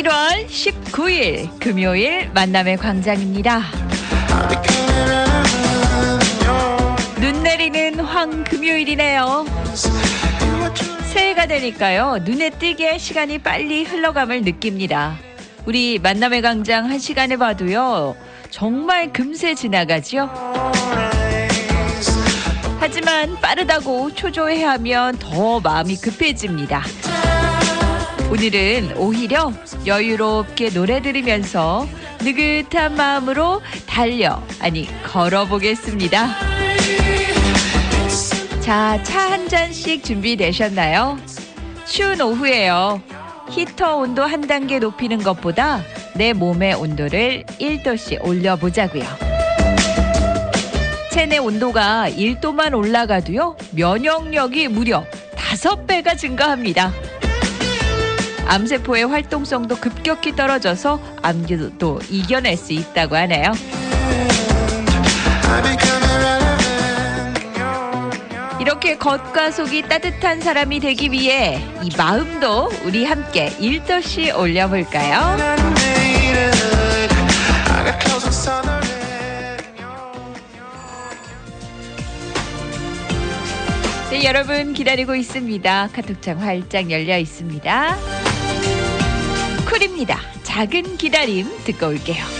일월 19일 금요일 만남의 광장입니다. 눈 내리는 황금요일이네요. 새해가 되니까요. 눈에 띄게 시간이 빨리 흘러감을 느낍니다. 우리 만남의 광장 한 시간에 봐도요. 정말 금세 지나가지요. 하지만 빠르다고 초조해하면 더 마음이 급해집니다. 오늘은 오히려 여유롭게 노래 들으면서 느긋한 마음으로 달려, 아니, 걸어보겠습니다. 자, 차 한 잔씩 준비되셨나요? 추운 오후에요. 히터 온도 한 단계 높이는 것보다 내 몸의 온도를 1도씩 올려보자고요. 체내 온도가 1도만 올라가도요, 면역력이 무려 5배가 증가합니다. 암세포의 활동성도 급격히 떨어져서 암기도 이겨낼 수 있다고 하네요. 이렇게 겉과 속이 따뜻한 사람이 되기 위해 이 마음도 우리 함께 1도씩 올려볼까요? 네, 여러분 기다리고 있습니다. 카톡창 활짝 열려 있습니다. 쿨입니다. 작은 기다림 듣고 올게요.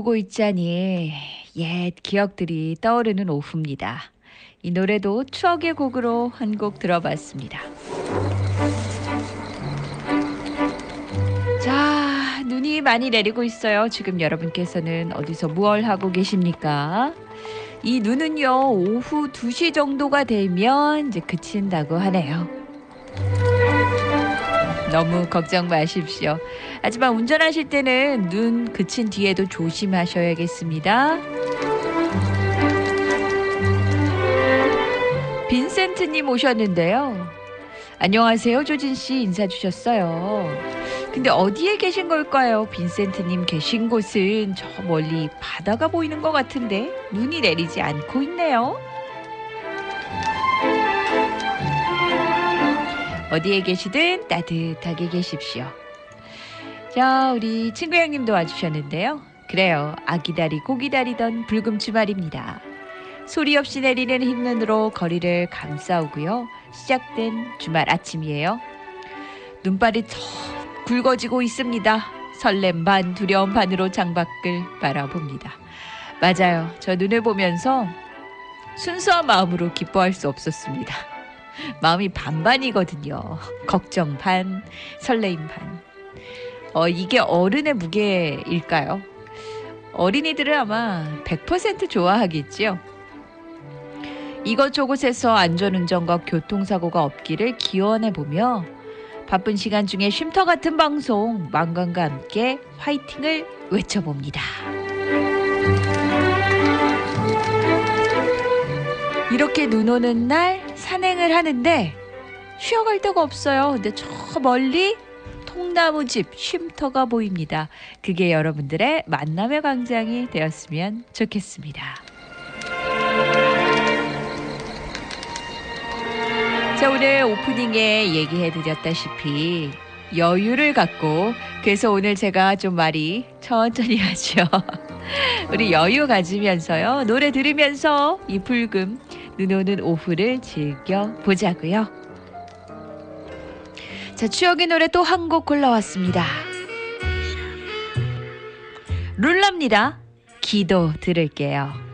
보고 있자니 옛 기억들이 떠오르는 오후입니다. 이 노래도 추억의 곡으로 한 곡 들어봤습니다. 자, 눈이 많이 내리고 있어요. 지금 여러분께서는 어디서 무얼 하고 계십니까? 이 눈은요, 오후 2시 정도가 되면 이제 그친다고 하네요. 너무 걱정 마십시오. 하지만 운전하실 때는 눈 그친 뒤에도 조심하셔야겠습니다. 빈센트님 오셨는데요. 안녕하세요, 조진 씨 인사 주셨어요. 근데 어디에 계신 걸까요? 빈센트님 계신 곳은 저 멀리 바다가 보이는 것 같은데 눈이 내리지 않고 있네요. 어디에 계시든 따뜻하게 계십시오. 자, 우리 친구 형님도 와주셨는데요. 그래요. 아기다리 고 기다리던 불금주 말입니다. 소리 없이 내리는 흰눈으로 거리를 감싸오고요. 시작된 주말 아침이에요. 눈발이 더 굵어지고 있습니다. 설렘 반 두려움 반으로 창밖을 바라봅니다. 맞아요. 저 눈을 보면서 순수한 마음으로 기뻐할 수 없었습니다. 마음이 반반이거든요. 걱정 반, 설레임 반. 어, 이게 어른의 무게일까요? 어린이들은 아마 100% 좋아하겠지요. 이것저것에서 안전운전과 교통사고가 없기를 기원해 보며 바쁜 시간 중에 쉼터 같은 방송 망관과 함께 화이팅을 외쳐봅니다. 이렇게 눈 오는 날 산행을 하는데 쉬어갈 데가 없어요. 근데 저 멀리 통나무 집 쉼터가 보입니다. 그게 여러분들의 만남의 광장이 되었으면 좋겠습니다. 자, 오늘 오프닝에 얘기해 드렸다시피 여유를 갖고 그래서 오늘 제가 좀 말이 천천히 하죠. 우리 여유 가지면서요. 노래 들으면서 이 불금 눈 오는 오후를 즐겨 보자고요. 자, 추억의 노래 또 한 곡 골라왔습니다. 룰랍니다. 기도 들을게요.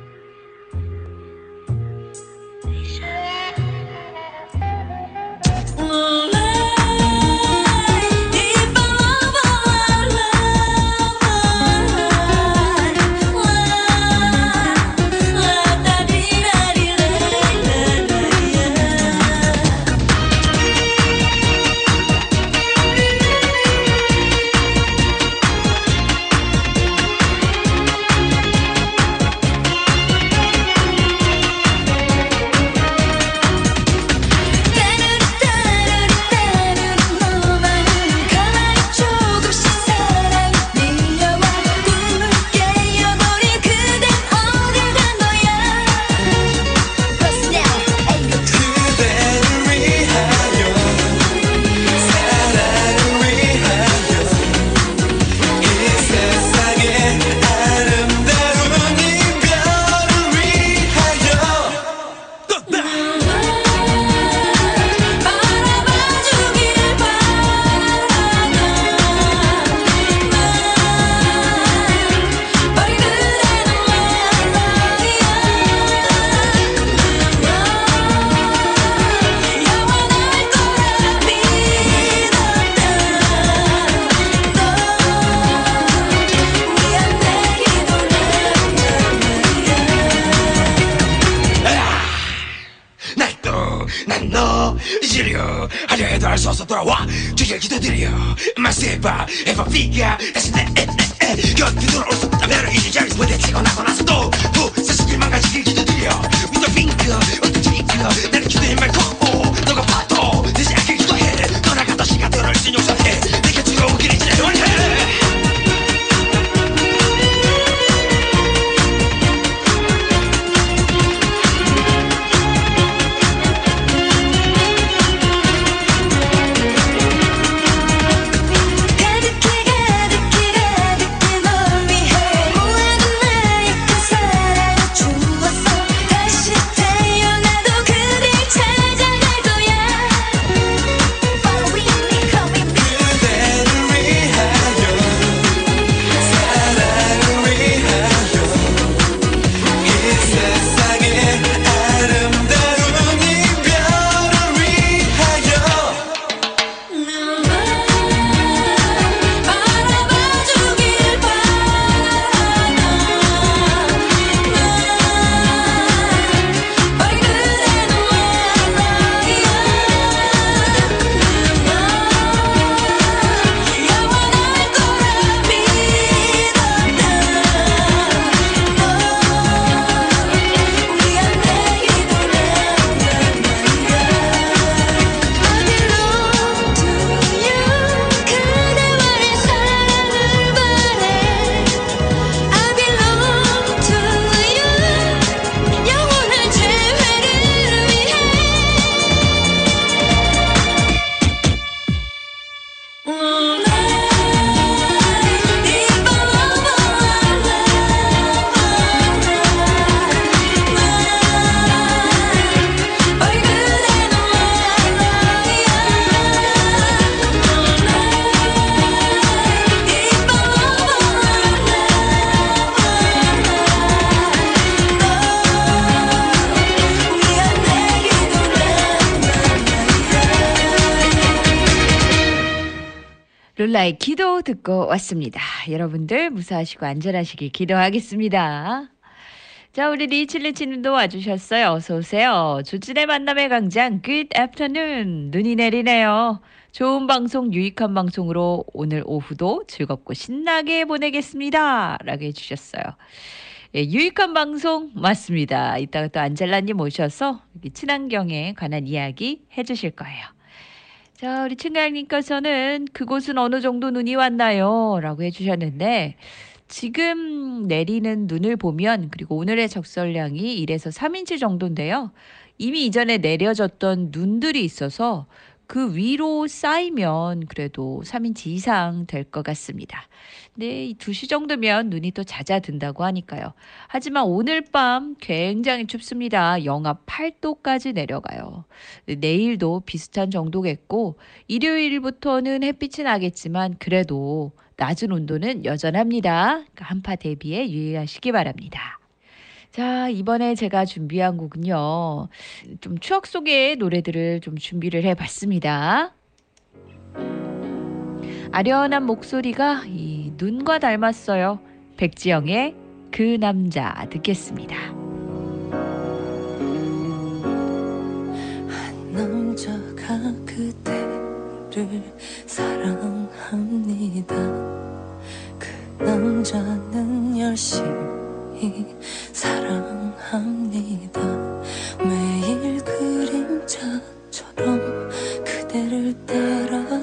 룰라의 기도 듣고 왔습니다. 여러분들 무사하시고 안전하시길 기도하겠습니다. 자, 우리 리칠리치님도 와주셨어요. 어서 오세요. 조진의 만남의 강장 Good afternoon. 눈이 내리네요. 좋은 방송, 유익한 방송으로 오늘 오후도 즐겁고 신나게 보내겠습니다. 라고 해주셨어요. 예, 유익한 방송 맞습니다. 이따가 또 안젤라님 오셔서 친환경에 관한 이야기 해주실 거예요. 자, 우리 친구님께서는 그곳은 어느 정도 눈이 왔나요? 라고 해주셨는데, 지금 내리는 눈을 보면, 그리고 오늘의 적설량이 1에서 3인치 정도인데요. 이미 이전에 내려졌던 눈들이 있어서 그 위로 쌓이면 그래도 3인치 이상 될 것 같습니다. 이 2시 정도면 눈이 또 잦아든다고 하니까요. 하지만 오늘 밤 굉장히 춥습니다. 영하 8도까지 내려가요. 내일도 비슷한 정도겠고 일요일부터는 햇빛이 나겠지만 그래도 낮은 온도는 여전합니다. 한파 대비에 유의하시기 바랍니다. 자, 이번에 제가 준비한 곡은요. 좀 추억 속의 노래들을 좀 준비를 해 봤습니다. 아련한 목소리가 이 눈과 닮았어요. 백지영의 그 남자 듣겠습니다. 남자가 그대를 사랑합니다. 그 남자는 열심히 사랑합니다. 매일 그림자처럼 그대를 따라다니며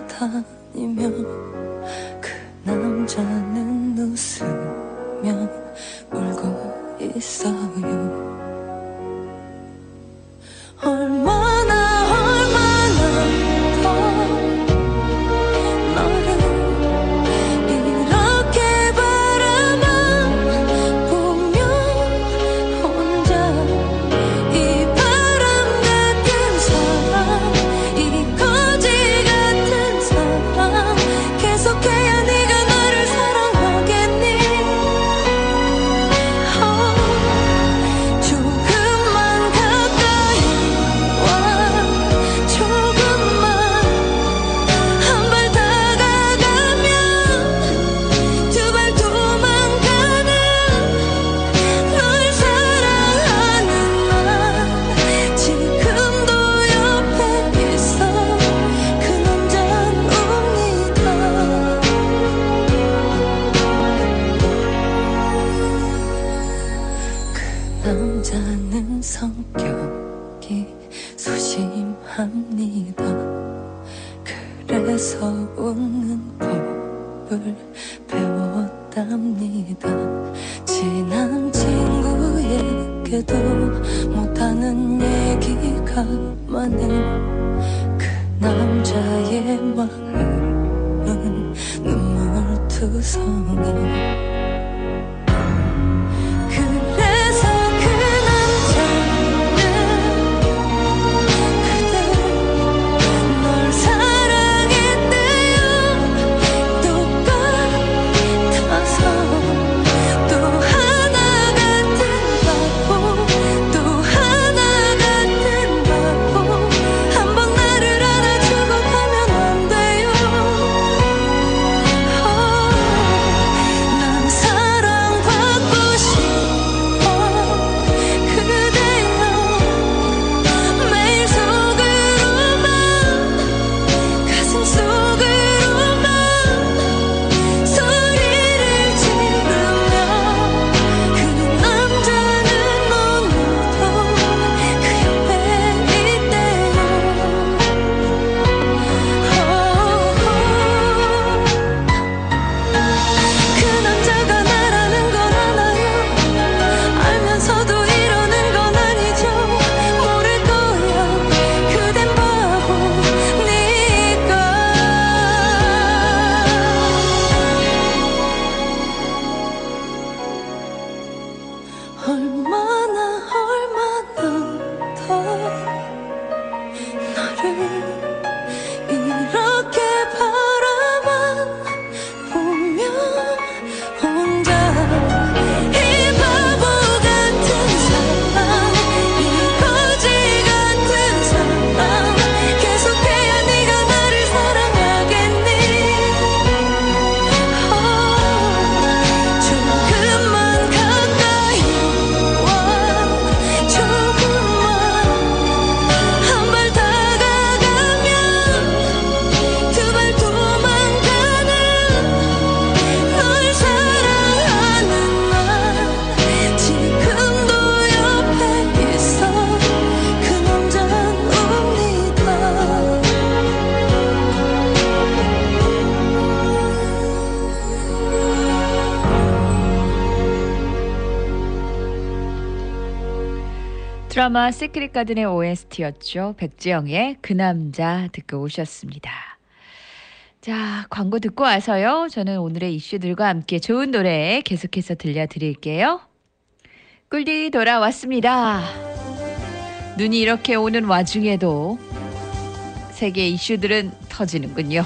친구에게도 못하는 얘기가 많은 그 남자의 마음은 눈물 투성이 드라마 시크릿 가든의 OST였죠. 백지영의 그 남자 듣고 오셨습니다. 자, 광고 듣고 와서요. 저는 오늘의 이슈들과 함께 좋은 노래 계속해서 들려드릴게요. 꿀디 돌아왔습니다. 눈이 이렇게 오는 와중에도 세계 이슈들은 터지는군요.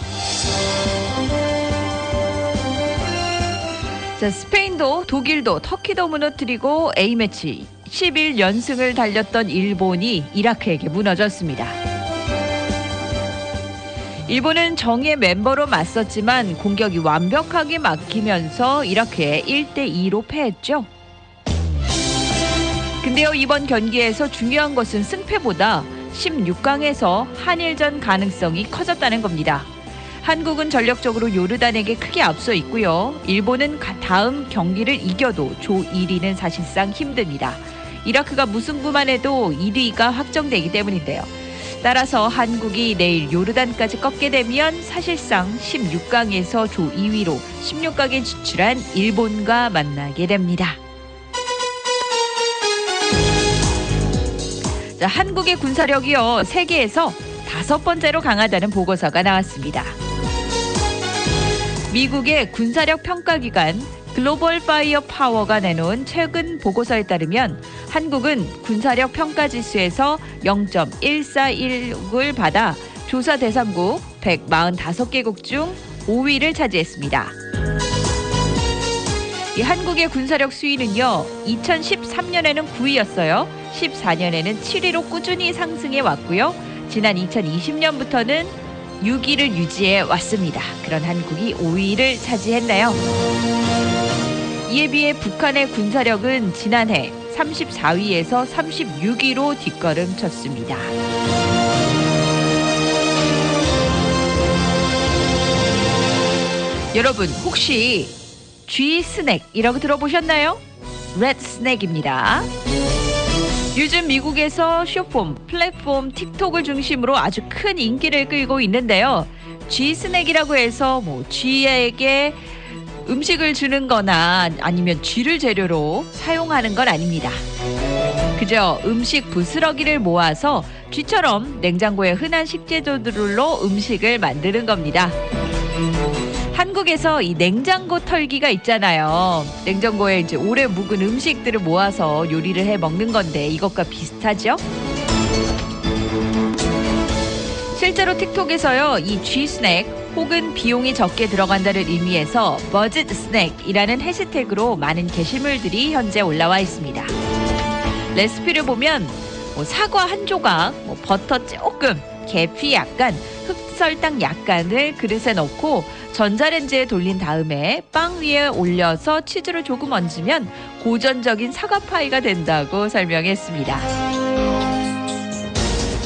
자, 스페인도 독일도 터키도 무너뜨리고 A매치 11연승을 달렸던 일본이 이라크에게 무너졌습니다. 일본은 정예 멤버로 맞섰지만 공격이 완벽하게 막히면서 이라크에 1대 2로 패했죠. 근데요, 이번 경기에서 중요한 것은 승패보다 16강에서 한일전 가능성이 커졌다는 겁니다. 한국은 전력적으로 요르단에게 크게 앞서 있고요. 일본은 가- 다음 경기를 이겨도 조 1위는 사실상 힘듭니다. 이라크가 무승부만 해도 1위가 확정되기 때문인데요. 따라서 한국이 내일 요르단까지 꺾게 되면 사실상 16강에서 조 2위로 16강에 진출한 일본과 만나게 됩니다. 자, 한국의 군사력이요 세계에서 다섯 번째로 강하다는 보고서가 나왔습니다. 미국의 군사력 평가기관 글로벌 파이어 파워가 내놓은 최근 보고서에 따르면 한국은 군사력 평가 지수에서 0.141을 받아 조사 대상국 145개국 중 5위를 차지했습니다. 이 한국의 군사력 수위는요, 2013년에는 9위였어요. 14년에는 7위로 꾸준히 상승해 왔고요. 지난 2020년부터는 6위를 유지해 왔습니다. 그런 한국이 5위를 차지했나요? 이에 비해 북한의 군사력은 지난해 34위에서 36위로 뒷걸음 쳤습니다. 여러분 혹시 G 스낵이라고 들어보셨나요? rat snack입니다. 요즘 미국에서 쇼폼, 플랫폼, 틱톡을 중심으로 아주 큰 인기를 끌고 있는데요. G 스낵이라고 해서 뭐 쥐에게 음식을 주는 거나 아니면 쥐를 재료로 사용하는 건 아닙니다. 그저 음식 부스러기를 모아서 쥐처럼 냉장고에 흔한 식재료들로 음식을 만드는 겁니다. 한국에서 이 냉장고 털기가 있잖아요. 냉장고에 이제 오래 묵은 음식들을 모아서 요리를 해 먹는 건데 이것과 비슷하죠? 실제로 틱톡에서요, 이 G 스낵 혹은 비용이 적게 들어간다를 의미해서 budget snack이라는 해시태그로 많은 게시물들이 현재 올라와 있습니다. 레시피를 보면 뭐 사과 한 조각, 뭐 버터 조금, 계피 약간, 흑설탕 약간을 그릇에 넣고 전자레인지에 돌린 다음에 빵 위에 올려서 치즈를 조금 얹으면 고전적인 사과 파이가 된다고 설명했습니다.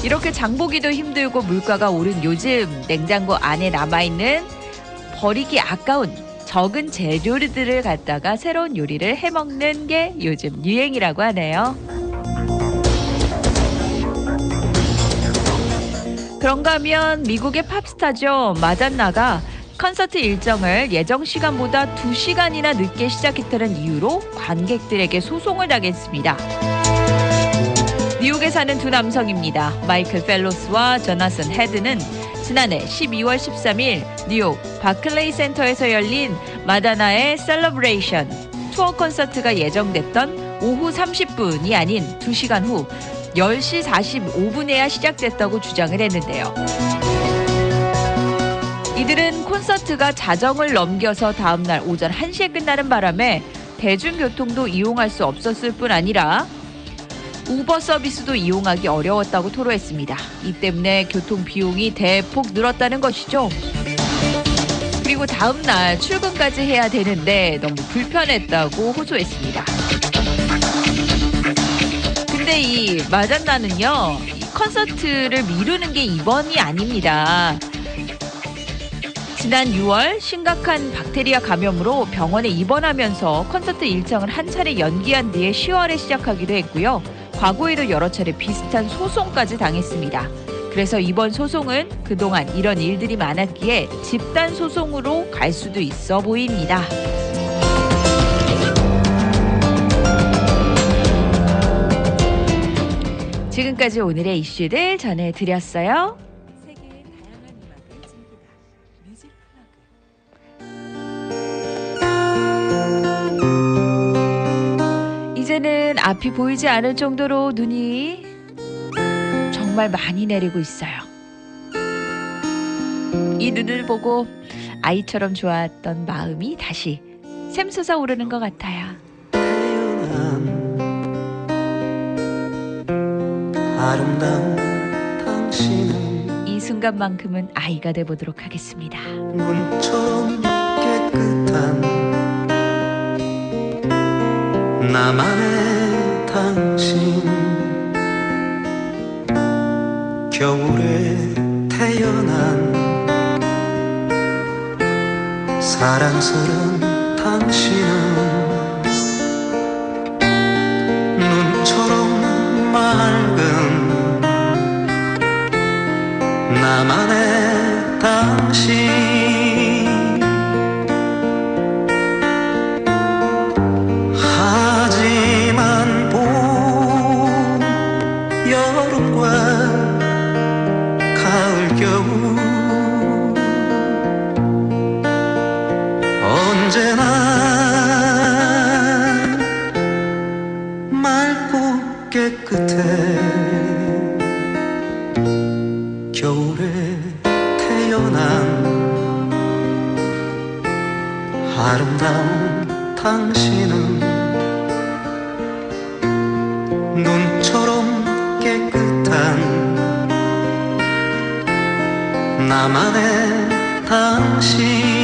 이렇게 장보기도 힘들고 물가가 오른 요즘 냉장고 안에 남아있는 버리기 아까운 적은 재료들을 갖다가 새로운 요리를 해먹는 게 요즘 유행이라고 하네요. 그런가 하면 미국의 팝스타죠. 마단나가 콘서트 일정을 예정 시간보다 2시간이나 늦게 시작했다는 이유로 관객들에게 소송을 당했습니다. 뉴욕에 사는 두 남성입니다. 마이클 펠로스와 저나슨 헤드는 지난해 12월 13일 뉴욕 바클레이 센터에서 열린 마돈나의 Celebration 투어 콘서트가 예정됐던 오후 30분이 아닌 2시간 후 10시 45분에야 시작됐다고 주장을 했는데요. 이들은 콘서트가 자정을 넘겨서 다음날 오전 1시에 끝나는 바람에 대중교통도 이용할 수 없었을 뿐 아니라 우버 서비스도 이용하기 어려웠다고 토로했습니다. 이 때문에 교통 비용이 대폭 늘었다는 것이죠. 그리고 다음 날 출근까지 해야 되는데 너무 불편했다고 호소했습니다. 근데 이 마잔나는요, 이 콘서트를 미루는 게 이번이 아닙니다. 지난 6월 심각한 박테리아 감염으로 병원에 입원하면서 콘서트 일정을 한 차례 연기한 뒤에 10월에 시작하기도 했고요. 과거에도 여러 차례 비슷한 소송까지 당했습니다. 그래서 이번 소송은 그동안 이런 일들이 많았기에 집단 소송으로 갈 수도 있어 보입니다. 지금까지 오늘의 이슈들 전해드렸어요. 이제는 앞이 보이지 않을 정도로 눈이 정말 많이 내리고 있어요. 이 눈을 보고 아이처럼 좋았던 마음이 다시 샘솟아 오르는 것 같아요. 이 순간만큼은 아이가 돼 보도록 하겠습니다. 나만의 당신. 겨울에 태어난 사랑스런 당신은 눈처럼 맑은 나만의 당신 나만의 당신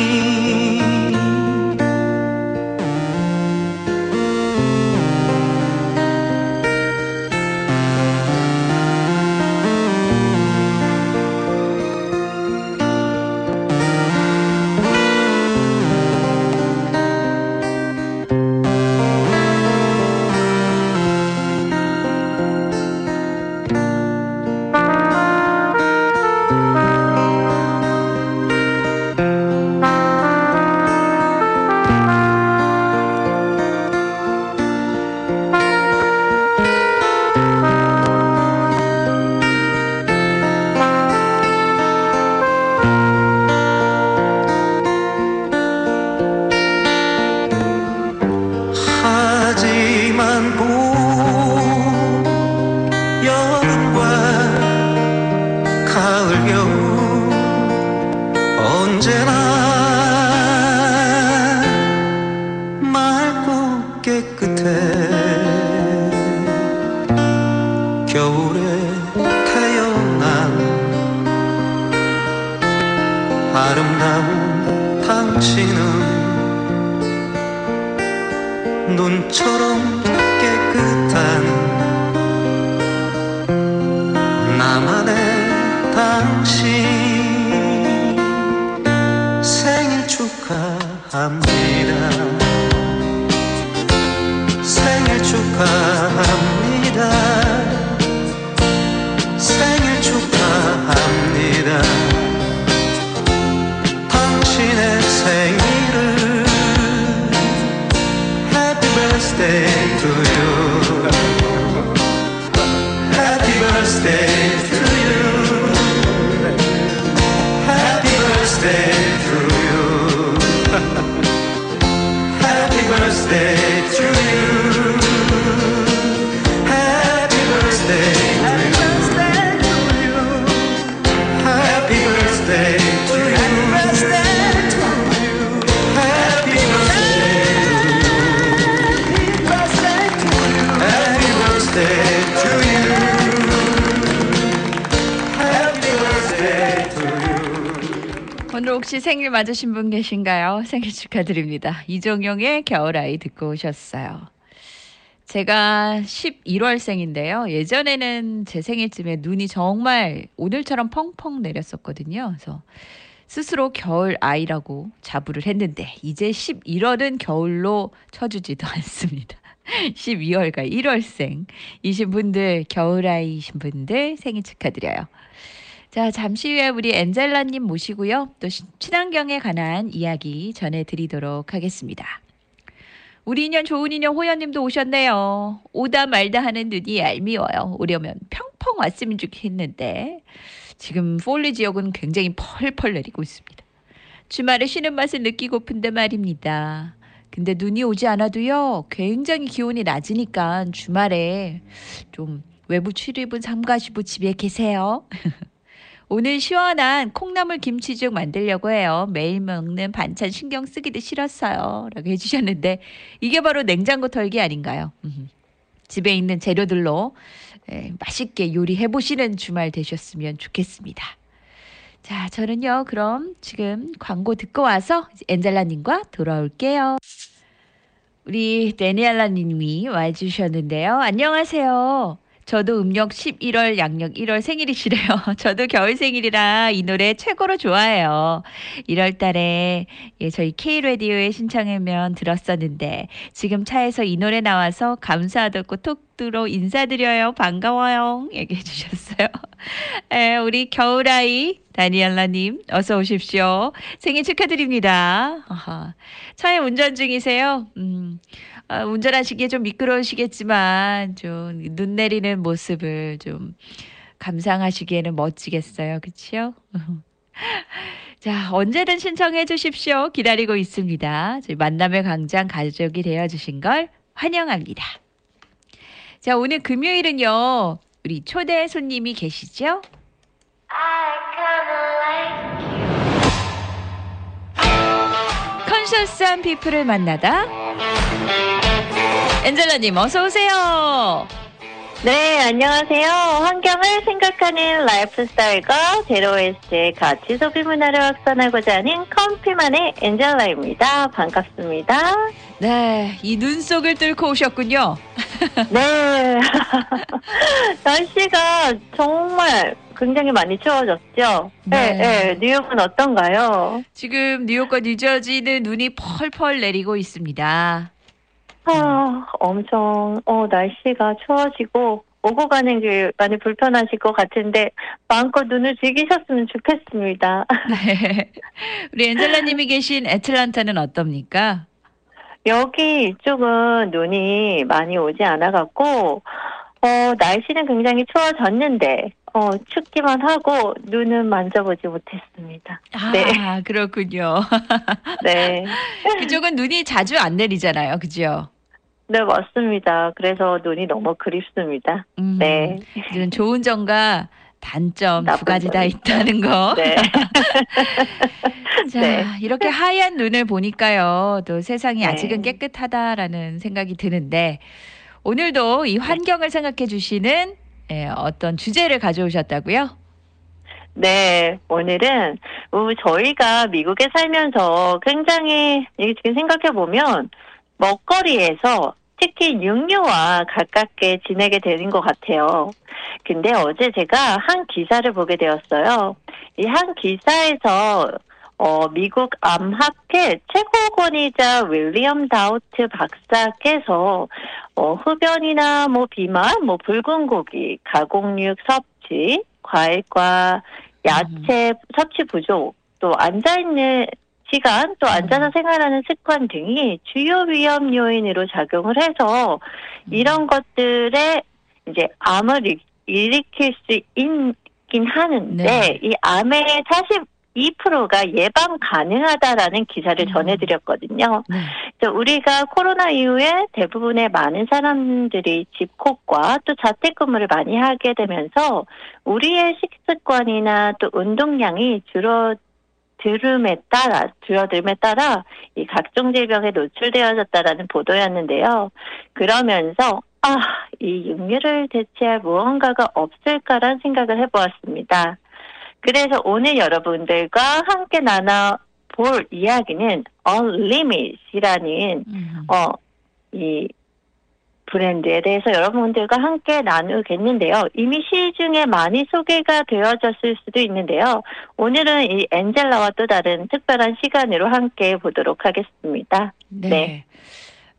축하합니다 생일 축하합니다 생일 축하합니다 당신의 생일을 Happy birthday to you Happy birthday 혹시 생일 맞으신 분 계신가요? 생일 축하드립니다. 이종용의 겨울아이 듣고 오셨어요. 제가 11월생인데요. 예전에는 제 생일쯤에 눈이 정말 오늘처럼 펑펑 내렸었거든요. 그래서 스스로 겨울 아이라고 자부를 했는데 이제 11월은 겨울로 쳐주지도 않습니다. 12월과 1월생이신 분들, 겨울 아이이신 분들 생일 축하드려요. 자, 잠시 후에 우리 엔젤라님 모시고요. 또 시- 친환경에 관한 이야기 전해드리도록 하겠습니다. 우리 인연 좋은 인연 호연님도 오셨네요. 오다 말다 하는 눈이 얄미워요. 오려면 평평 왔으면 좋겠는데 지금 폴리 지역은 굉장히 펄펄 내리고 있습니다. 주말에 쉬는 맛을 느끼고픈데 말입니다. 근데 눈이 오지 않아도요. 굉장히 기온이 낮으니까 주말에 좀 외부 출입은 삼가시고 집에 계세요. 오늘 시원한 콩나물 김치죽 만들려고 해요. 매일 먹는 반찬 신경 쓰기도 싫었어요. 라고 해주셨는데 이게 바로 냉장고 털기 아닌가요? 음. 집에 있는 재료들로 에, 맛있게 요리해 보시는 주말 되셨으면 좋겠습니다. 자, 저는요, 그럼 지금 광고 듣고 와서 엔젤라님과 돌아올게요. 우리 데니엘라님이 와주셨는데요. 안녕하세요. 저도 음력 11월, 양력 1월 생일이시래요. 저도 겨울 생일이라 이 노래 최고로 좋아해요. 1월 달에 예, 저희 K라디오에 신청하면 들었었는데 지금 차에서 이 노래 나와서 감사하다고 톡으로 인사드려요. 반가워요. 얘기해 주셨어요. 에, 우리 겨울아이 다니엘라님 어서 오십시오. 생일 축하드립니다. 차에 운전 중이세요? 음, 아, 운전하시기에 좀 미끄러우시겠지만 좀 눈 내리는 모습을 좀 감상하시기에는 멋지겠어요. 그렇죠? 자, 언제든 신청해 주십시오. 기다리고 있습니다. 저희 만남의 광장 가족이 되어 주신 걸 환영합니다. 자, 오늘 금요일은요. 우리 초대 손님이 계시죠? conscious한 people을 만나다. 엔젤라님 어서 오세요. 네, 안녕하세요. 환경을 생각하는 라이프 스타일과 제로웨이스트의 가치 소비 문화를 확산하고자 하는 커피만의 엔젤라입니다. 반갑습니다. 네, 이 눈 속을 뚫고 오셨군요. 네. 날씨가 정말 굉장히 많이 추워졌죠? 네. 네, 네. 뉴욕은 어떤가요? 지금 뉴욕과 뉴저지는 눈이 펄펄 내리고 있습니다. 아, 엄청, 어, 날씨가 추워지고, 오고 가는 길 많이 불편하실 것 같은데, 마음껏 눈을 즐기셨으면 좋겠습니다. 네. 우리 엔젤라님이 계신 애틀란타는 어떻습니까? 여기 이쪽은 눈이 많이 오지 않아갖고, 어, 날씨는 굉장히 추워졌는데, 어, 춥기만 하고, 눈은 만져보지 못했습니다. 아, 네. 그렇군요. 네. 그쪽은 눈이 자주 안 내리잖아요. 그죠? 네, 맞습니다. 그래서 눈이 너무 그립습니다. 음, 네. 이런 좋은 점과 단점 두 가지 다 점. 있다는 거. 네. 자, 네. 이렇게 하얀 눈을 보니까요. 또 세상이 네. 아직은 깨끗하다라는 생각이 드는데 오늘도 이 환경을 생각해 주시는 예, 어떤 주제를 가져오셨다고요? 네, 오늘은 어, 저희가 미국에 살면서 굉장히 이게 지금 생각해 보면 먹거리에서 특히 육류와 가깝게 지내게 되는 것 같아요. 근데 어제 제가 한 기사를 보게 되었어요. 이 한 기사에서 어, 미국 암학회 최고권위자 윌리엄 다우트 박사께서 어, 흡연이나 뭐 비만, 뭐 붉은 고기, 가공육 섭취, 과일과 야채 섭취 부족, 또 앉아 있는 시간, 또 앉아서 생활하는 습관 등이 주요 위험 요인으로 작용을 해서 이런 것들에 이제 암을 일- 일으킬 수 있긴 하는데 네. 이 암의 42%가 예방 가능하다라는 기사를 음. 전해드렸거든요. 네. 그래서 우리가 코로나 이후에 대부분의 많은 사람들이 집콕과 또 자택근무를 많이 하게 되면서 우리의 식습관이나 또 운동량이 줄어 들음에 따라 줄어들음에 따라 이 각종 질병에 노출되어졌다라는 보도였는데요. 그러면서 아, 이 육류를 대체할 무언가가 없을까라는 생각을 해보았습니다. 그래서 오늘 여러분들과 함께 나눠 볼 이야기는 Unlimit이라는 음. 어, 이 브랜드에 대해서 여러분들과 함께 나누겠는데요. 이미 시중에 많이 소개가 되어졌을 수도 있는데요. 오늘은 이 엔젤라와 또 다른 특별한 시간으로 함께 보도록 하겠습니다. 네. 네.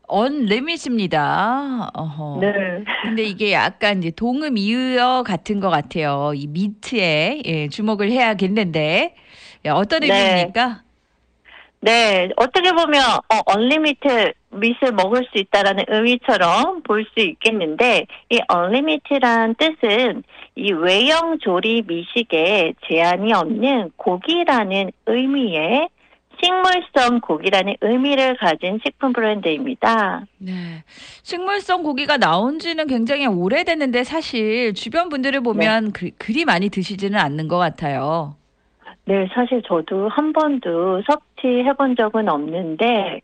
언리밋입니다. 어허. 네. 근데 이게 약간 이제 동음 이어 같은 것 같아요. 이 미트에 예, 주목을 해야겠는데 예, 어떤 네. 의미입니까? 네, 어떻게 보면 어, 언리미트 밑을 먹을 수 있다라는 의미처럼 볼 수 있겠는데 이 언리미트란 뜻은 이 외형 조리 미식에 제한이 없는 고기라는 의미의 식물성 고기라는 의미를 가진 식품 브랜드입니다. 네. 식물성 고기가 나온 지는 굉장히 오래됐는데 사실 주변 분들을 보면 그, 그리 많이 드시지는 않는 것 같아요. 네, 사실 저도 한 번도 섭 취해 본 적은 없는데,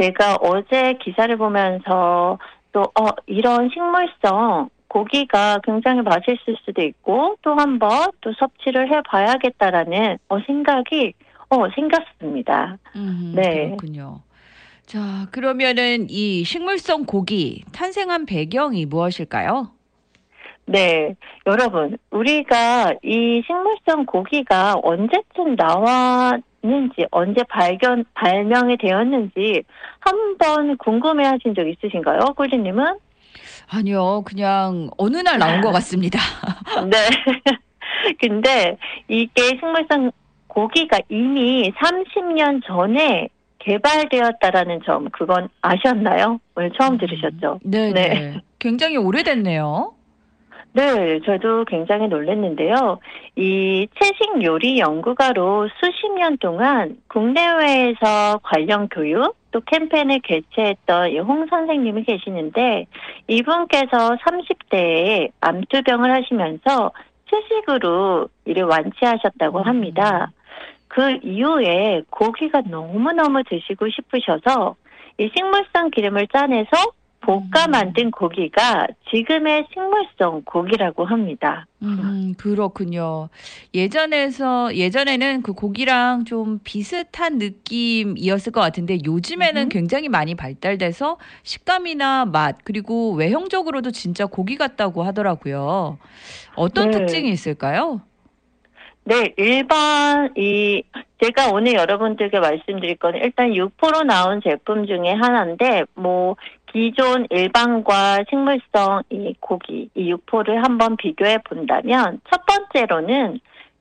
제가 어제 기사를 보면서 또, 어, 이런 식물성 고기가 굉장히 맛있을 수도 있고, 또 한번 또 섭취를 해 봐야겠다라는 어, 생각이, 어, 생겼습니다. 음, 네. 그렇군요. 자, 그러면은 이 식물성 고기 탄생한 배경이 무엇일까요? 네, 여러분, 우리가 이 식물성 고기가 언제쯤 나 왔는지, 언제 발견, 발명이 되었는지 한번 궁금해 하신 적 있으신가요, 꿀리님은? 아니요, 그냥 어느 날 나온 것 같습니다. 네. 근데 이게 식물성 고기가 이미 30년 전에 개발되었다라는 점, 그건 아셨나요? 오늘 처음 들으셨죠? 네, 네. 네. 굉장히 오래됐네요. 네, 저도 굉장히 놀랐는데요. 이 채식 요리 연구가로 수십 년 동안 국내외에서 관련 교육 또 캠페인을 개최했던 이홍 선생님이 계시는데 이분께서 30대에 암투병을 하시면서 채식으로 이를 완치하셨다고 합니다. 그 이후에 고기가 너무너무 드시고 싶으셔서 이 식물성 기름을 짜내서 볶아 만든 고기가 지금의 식물성 고기라고 합니다. 음, 그렇군요. 예전에서, 예전에는 그 고기랑 좀 비슷한 느낌이었을 것 같은데 요즘에는 음. 굉장히 많이 발달돼서 식감이나 맛, 그리고 외형적으로도 진짜 고기 같다고 하더라고요. 어떤 네. 특징이 있을까요? 네, 일반 이 제가 오늘 여러분들께 말씀드릴 건 일단 육포로 나온 제품 중에 하나인데 뭐 기존 일반과 식물성 이 고기 이 육포를 한번 비교해 본다면 첫 번째로는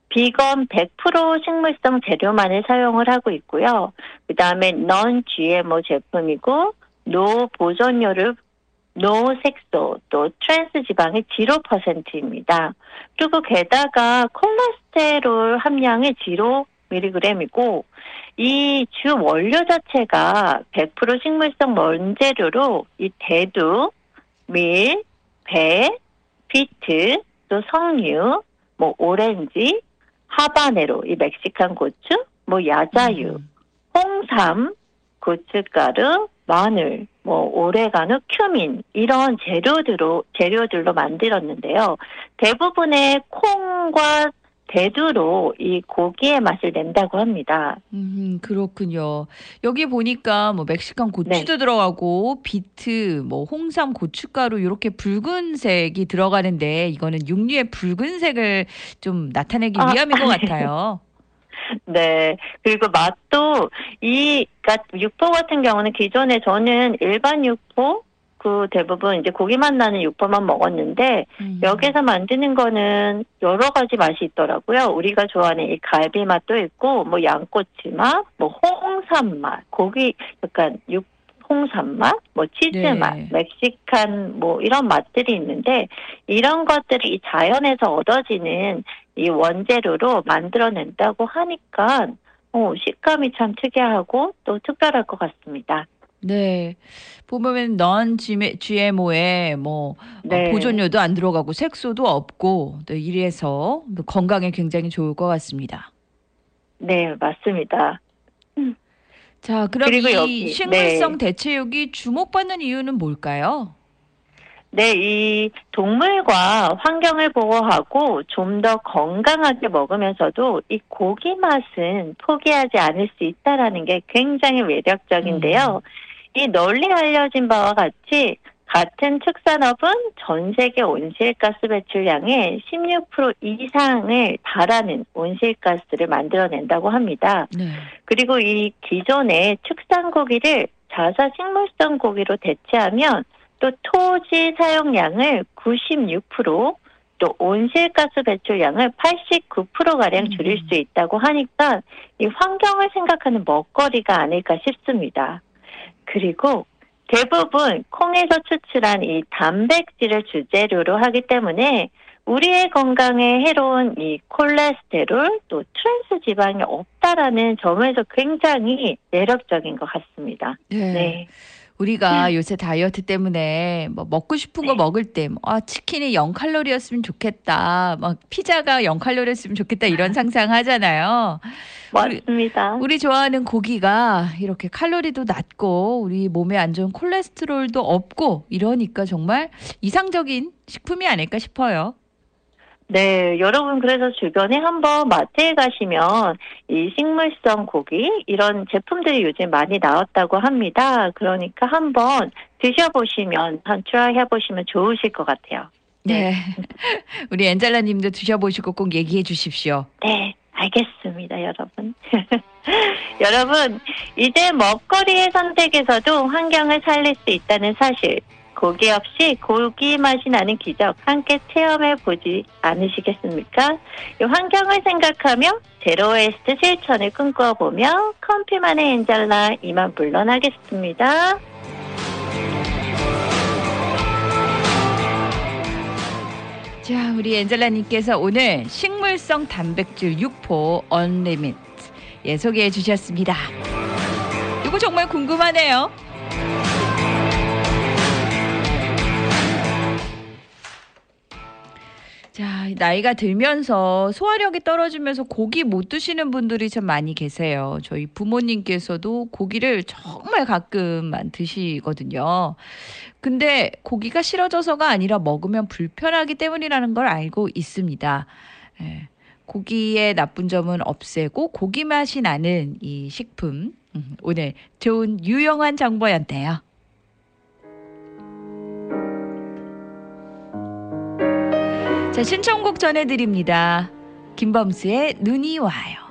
비건 100% 식물성 재료만을 사용을 하고 있고요. 그 다음에 non GMO 제품이고 no 보존료를 no 색소 또 트랜스 지방이 0%입니다. 그리고 게다가 콜레스테롤 함량이 0mg이고 이 주 원료 자체가 100% 식물성 원재료로 이 대두, 밀, 배, 비트, 또 석류, 뭐 오렌지, 하바네로, 이 멕시칸 고추, 뭐 야자유, 음. 홍삼, 고춧가루, 마늘, 뭐 오레가노, 큐민 이런 재료들로 재료들로 만들었는데요. 대부분의 콩과 대두로 이 고기의 맛을 낸다고 합니다. 음, 그렇군요. 여기 보니까 뭐 멕시칸 고추도 네. 들어가고 비트, 뭐 홍삼, 고춧가루 이렇게 붉은색이 들어가는데 이거는 육류의 붉은색을 좀 나타내기 아, 위함인 것 같아요. 네. 그리고 맛도 이 그러니까 육포 같은 경우는 기존에 저는 일반 육포 그 대부분 이제 고기만 나는 육포만 먹었는데 음. 여기서 만드는 거는 여러 가지 맛이 있더라고요. 우리가 좋아하는 이 갈비 맛도 있고, 뭐 양꼬치 맛, 뭐 홍삼 맛, 고기 약간 육 홍삼 맛, 뭐 치즈 네. 맛, 멕시칸 뭐 이런 맛들이 있는데 이런 것들이 이 자연에서 얻어지는 이 원재료로 만들어낸다고 하니까 어, 식감이 참 특이하고 또 특별할 것 같습니다. 네. 보면 넌 GMO에 뭐 어, 네. 보존료도 안 들어가고 색소도 없고 또 이래서 또 건강에 굉장히 좋을 것 같습니다. 네, 맞습니다. 자, 그럼 그리고 이 여기, 식물성 대체육이 주목받는 이유는 뭘까요? 네, 이 동물과 환경을 보호하고 좀 더 건강하게 먹으면서도 이 고기 맛은 포기하지 않을 수 있다라는 게 굉장히 매력적인데요. 이 널리 알려진 바와 같이 같은 축산업은 전 세계 온실가스 배출량의 16% 이상을 달하는 온실가스를 만들어낸다고 합니다. 네. 그리고 이 기존의 축산 고기를 자사 식물성 고기로 대체하면 또 토지 사용량을 96%, 또 온실가스 배출량을 89%가량 줄일 음. 수 있다고 하니까 이 환경을 생각하는 먹거리가 아닐까 싶습니다. 그리고 대부분 콩에서 추출한 이 단백질을 주재료로 하기 때문에 우리의 건강에 해로운 이 콜레스테롤 또 트랜스 지방이 없다라는 점에서 굉장히 매력적인 것 같습니다. 네. 네. 우리가 요새 다이어트 때문에 뭐 먹고 싶은 거 네. 먹을 때, 뭐, 아, 치킨이 0칼로리였으면 좋겠다. 막 피자가 0칼로리였으면 좋겠다. 이런 상상 하잖아요. 우리- 맞습니다. 우리 좋아하는 고기가 이렇게 칼로리도 낮고 우리 몸에 안 좋은 콜레스테롤도 없고 이러니까 정말 이상적인 식품이 아닐까 싶어요. 네, 여러분 그래서 주변에 한번 마트에 가시면 이 식물성 고기 이런 제품들이 요즘 많이 나왔다고 합니다. 그러니까 한번 드셔보시면 한 try 해 보시면 좋으실 것 같아요. 네. 우리 엔젤라 님도 드셔보시고 꼭 얘기해 주십시오. 네, 알겠습니다, 여러분. 여러분, 이제 먹거리의 선택에서도 환경을 살릴 수 있다는 사실, 고기 없이 고기 맛이 나는 기적 함께 체험해 보지 않으시겠습니까? 이 환경을 생각하며 제로웨이스트 실천을 꿈꿔보며 커피만의 엔젤라 이만 물러나겠습니다. 자, 우리 엔젤라 님께서 오늘 식물성 단백질 육포 언리밋 예, 소개해 주셨습니다. 이거 정말 궁금하네요. 자, 나이가 들면서 소화력이 떨어지면서 고기 못 드시는 분들이 참 많이 계세요. 저희 부모님께서도 고기를 정말 가끔만 드시거든요. 근데 고기가 싫어져서가 아니라 먹으면 불편하기 때문이라는 걸 알고 있습니다. 예, 고기의 나쁜 점은 없애고 고기 맛이 나는 이 식품. 음, 오늘 좋은 유용한 정보였네요. 자, 신청곡 전해드립니다. 김범수의 눈이 와요.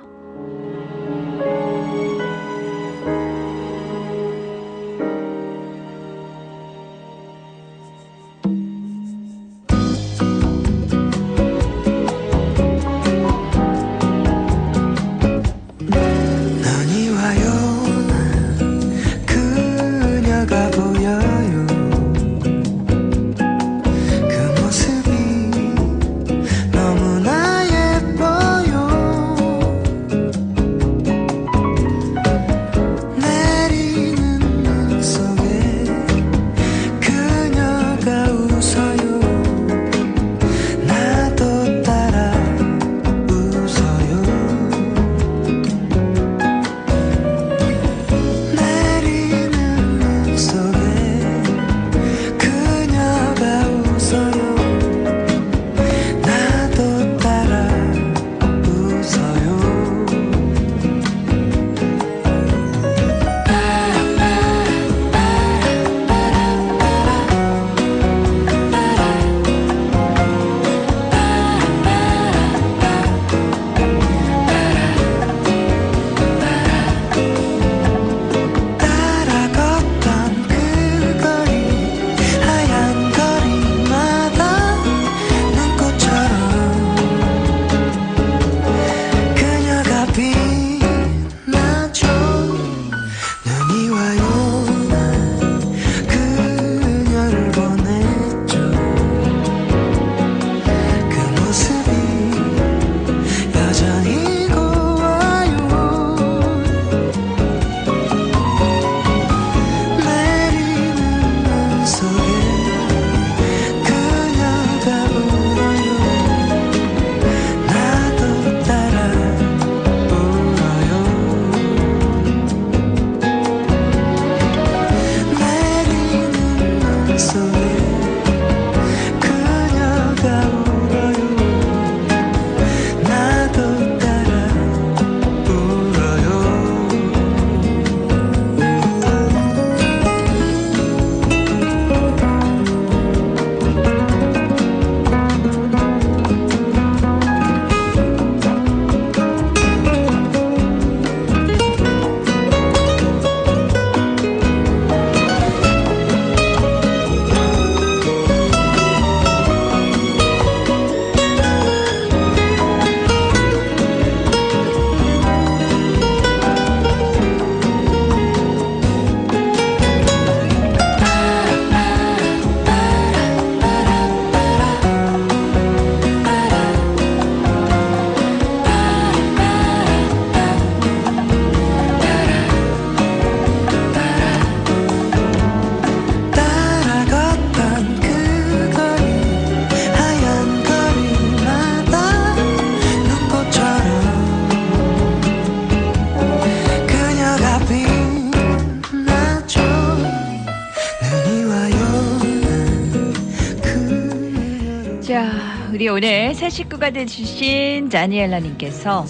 자, 우리 오늘 새 식구가 되주신 다니엘라님께서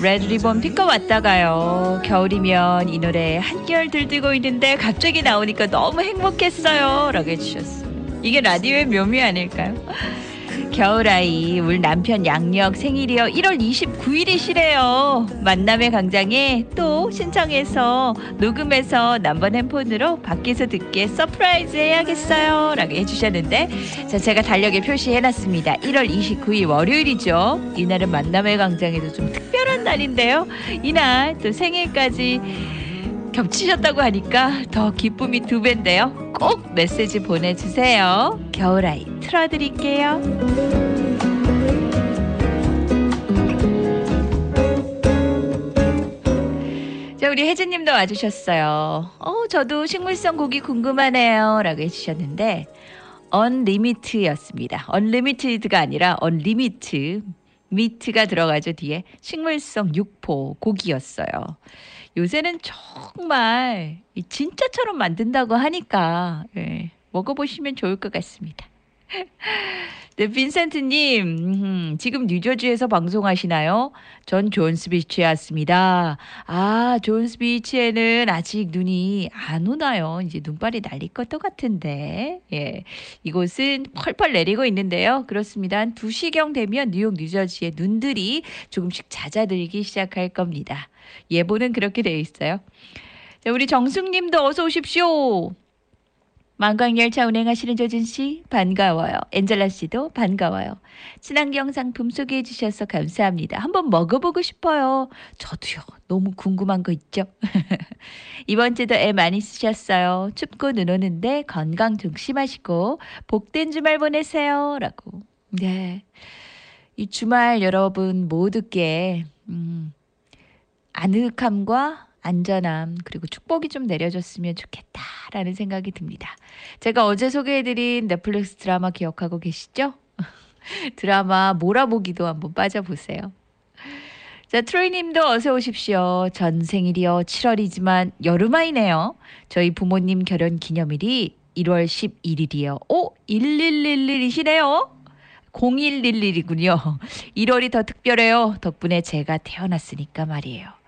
레드 리본 픽업 왔다가요. 겨울이면 이 노래 한결 들뜨고 있는데 갑자기 나오니까 너무 행복했어요. 라고 해주셨어요. 이게 라디오의 묘미 아닐까요? 겨울아이 우리 남편 양력 생일이요. 1월 29일이시래요. 만남의 광장에 또 신청해서 녹음해서 남번 핸폰으로 밖에서 듣게 surprise 해야겠어요. 라고 해주셨는데 자 제가 달력에 표시해놨습니다. 1월 29일 월요일이죠. 이날은 만남의 광장에도 좀 특별한 날인데요. 이날 또 생일까지 겹치셨다고 하니까 더 기쁨이 두 배인데요. 꼭 메시지 보내주세요. 겨울아이 틀어드릴게요. 자, 우리 혜진님도 와주셨어요. 어, 저도 식물성 고기 궁금하네요. 라고 해주셨는데, 언리미트였습니다. 언리미트가 아니라 언리미트. 미트가 들어가죠, 뒤에. 식물성 육포 고기였어요. 요새는 정말 진짜처럼 만든다고 하니까 예, 먹어보시면 좋을 것 같습니다. 네, 빈센트님, 음, 지금 뉴저지에서 방송하시나요? 전 존스비치에 왔습니다. 아, 존스비치에는 아직 눈이 안 오나요? 이제 눈발이 날릴 것도 같은데. 예. 이곳은 펄펄 내리고 있는데요. 그렇습니다. 한 2시경 되면 뉴욕, 뉴저지의 눈들이 조금씩 잦아들기 시작할 겁니다. 예보는 그렇게 되어 있어요. 자, 우리 정숙님도 어서 오십시오. 만광열차 운행하시는 조진 씨 반가워요. 엔젤라 씨도 반가워요. 친환경 상품 소개해 주셔서 감사합니다. 한번 먹어보고 싶어요. 저도요. 너무 궁금한 거 있죠? 이번 주도 애 많이 쓰셨어요. 춥고 눈 오는데 건강 조심하시고 복된 주말 보내세요. 라고. 네. 이 주말 여러분 모두께 음, 아늑함과 안전함 그리고 축복이 좀 내려졌으면 좋겠다라는 생각이 듭니다. 제가 어제 소개해드린 넷플릭스 드라마 기억하고 계시죠? 드라마 몰아보기도 한번 빠져보세요. 자, 트로이님도 어서 오십시오. 전 생일이요. 7월이지만 여름아이네요. 저희 부모님 결혼 기념일이 1월 11일이요. 오, 1111이시네요. 0111이군요. 1월이 더 특별해요. 덕분에 제가 태어났으니까 말이에요.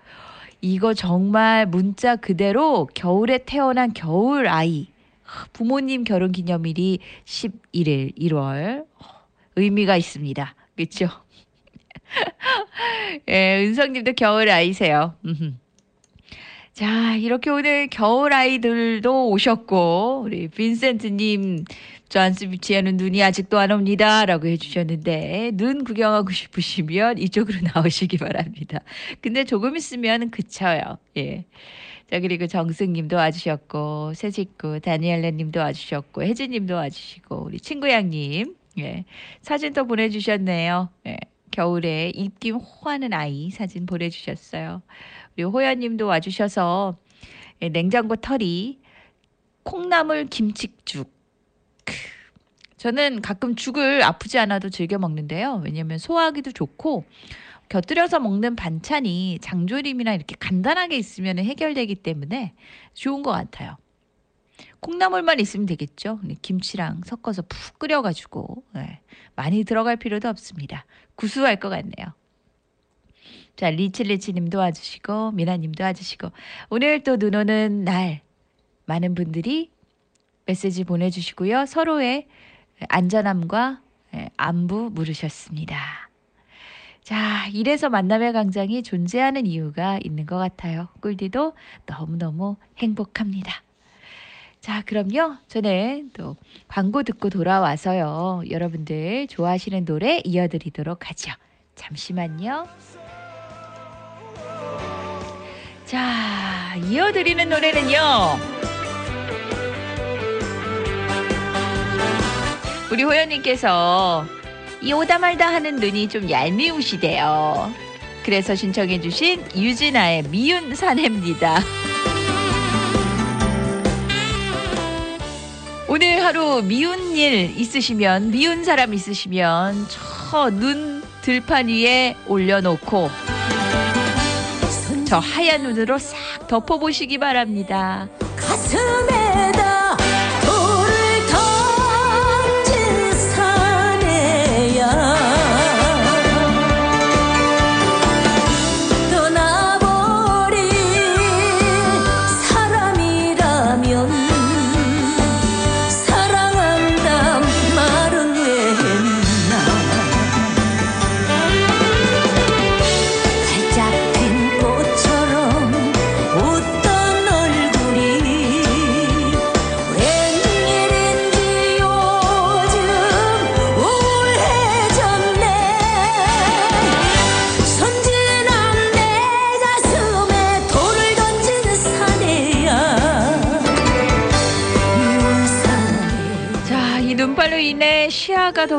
이거 정말 문자 그대로 겨울에 태어난 겨울 아이. 부모님 결혼 기념일이 11일 1월. 의미가 있습니다. 그렇죠? 예, 은성님도 겨울 아이세요. 자, 이렇게 오늘 겨울 아이들도 오셨고, 우리 빈센트님, 존스비치에는 눈이 아직도 안 옵니다. 라고 해주셨는데, 눈 구경하고 싶으시면 이쪽으로 나오시기 바랍니다. 근데 조금 있으면 그쳐요. 예. 자, 그리고 정승님도 와주셨고, 새직구, 다니엘레님도 와주셨고, 혜진님도 와주시고, 우리 친구양님, 예. 사진도 보내주셨네요. 예. 겨울에 입김 호하는 아이 사진 보내주셨어요. 우리 호연님도 와주셔서 예, 냉장고 털이 콩나물 김치죽. 저는 가끔 죽을 아프지 않아도 즐겨 먹는데요. 왜냐하면 소화하기도 좋고 곁들여서 먹는 반찬이 장조림이나 이렇게 간단하게 있으면 해결되기 때문에 좋은 것 같아요. 콩나물만 있으면 되겠죠. 김치랑 섞어서 푹 끓여가지고 네. 많이 들어갈 필요도 없습니다. 구수할 것 같네요. 자, 리치리치님 도 와주시고 미나님 도 와주시고 오늘 또 눈 오는 날 많은 분들이 메시지 보내주시고요. 서로의 안전함과 안부 물으셨습니다. 자, 이래서 만남의 광장이 존재하는 이유가 있는 것 같아요. 꿀디도 너무너무 행복합니다. 자, 그럼요. 저는 또 광고 듣고 돌아와서요. 여러분들 좋아하시는 노래 이어드리도록 하죠. 잠시만요. 자, 이어드리는 노래는요. 우리 호연님께서 이 오다 말다 하는 눈이 좀 얄미우시대요. 그래서 신청해주신 유진아의 미운 사내입니다. 오늘 하루 미운 일 있으시면 미운 사람 있으시면 저 눈 들판 위에 올려놓고 저 하얀 눈으로 싹 덮어보시기 바랍니다. 가슴에다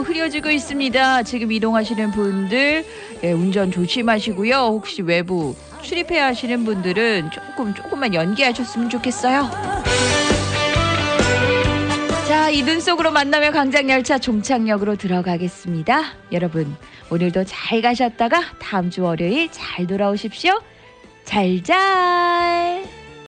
흐려지고 있습니다. 지금 이동하시는 분들 예, 운전 조심하시고요. 혹시 외부 출입해야 하시는 분들은 조금 조금만 연기하셨으면 좋겠어요. 자, 이눈 속으로 만나면 광장 열차 종착역으로 들어가겠습니다. 여러분, 오늘도 잘 가셨다가 다음 주 월요일 잘 돌아오십시오. 잘잘.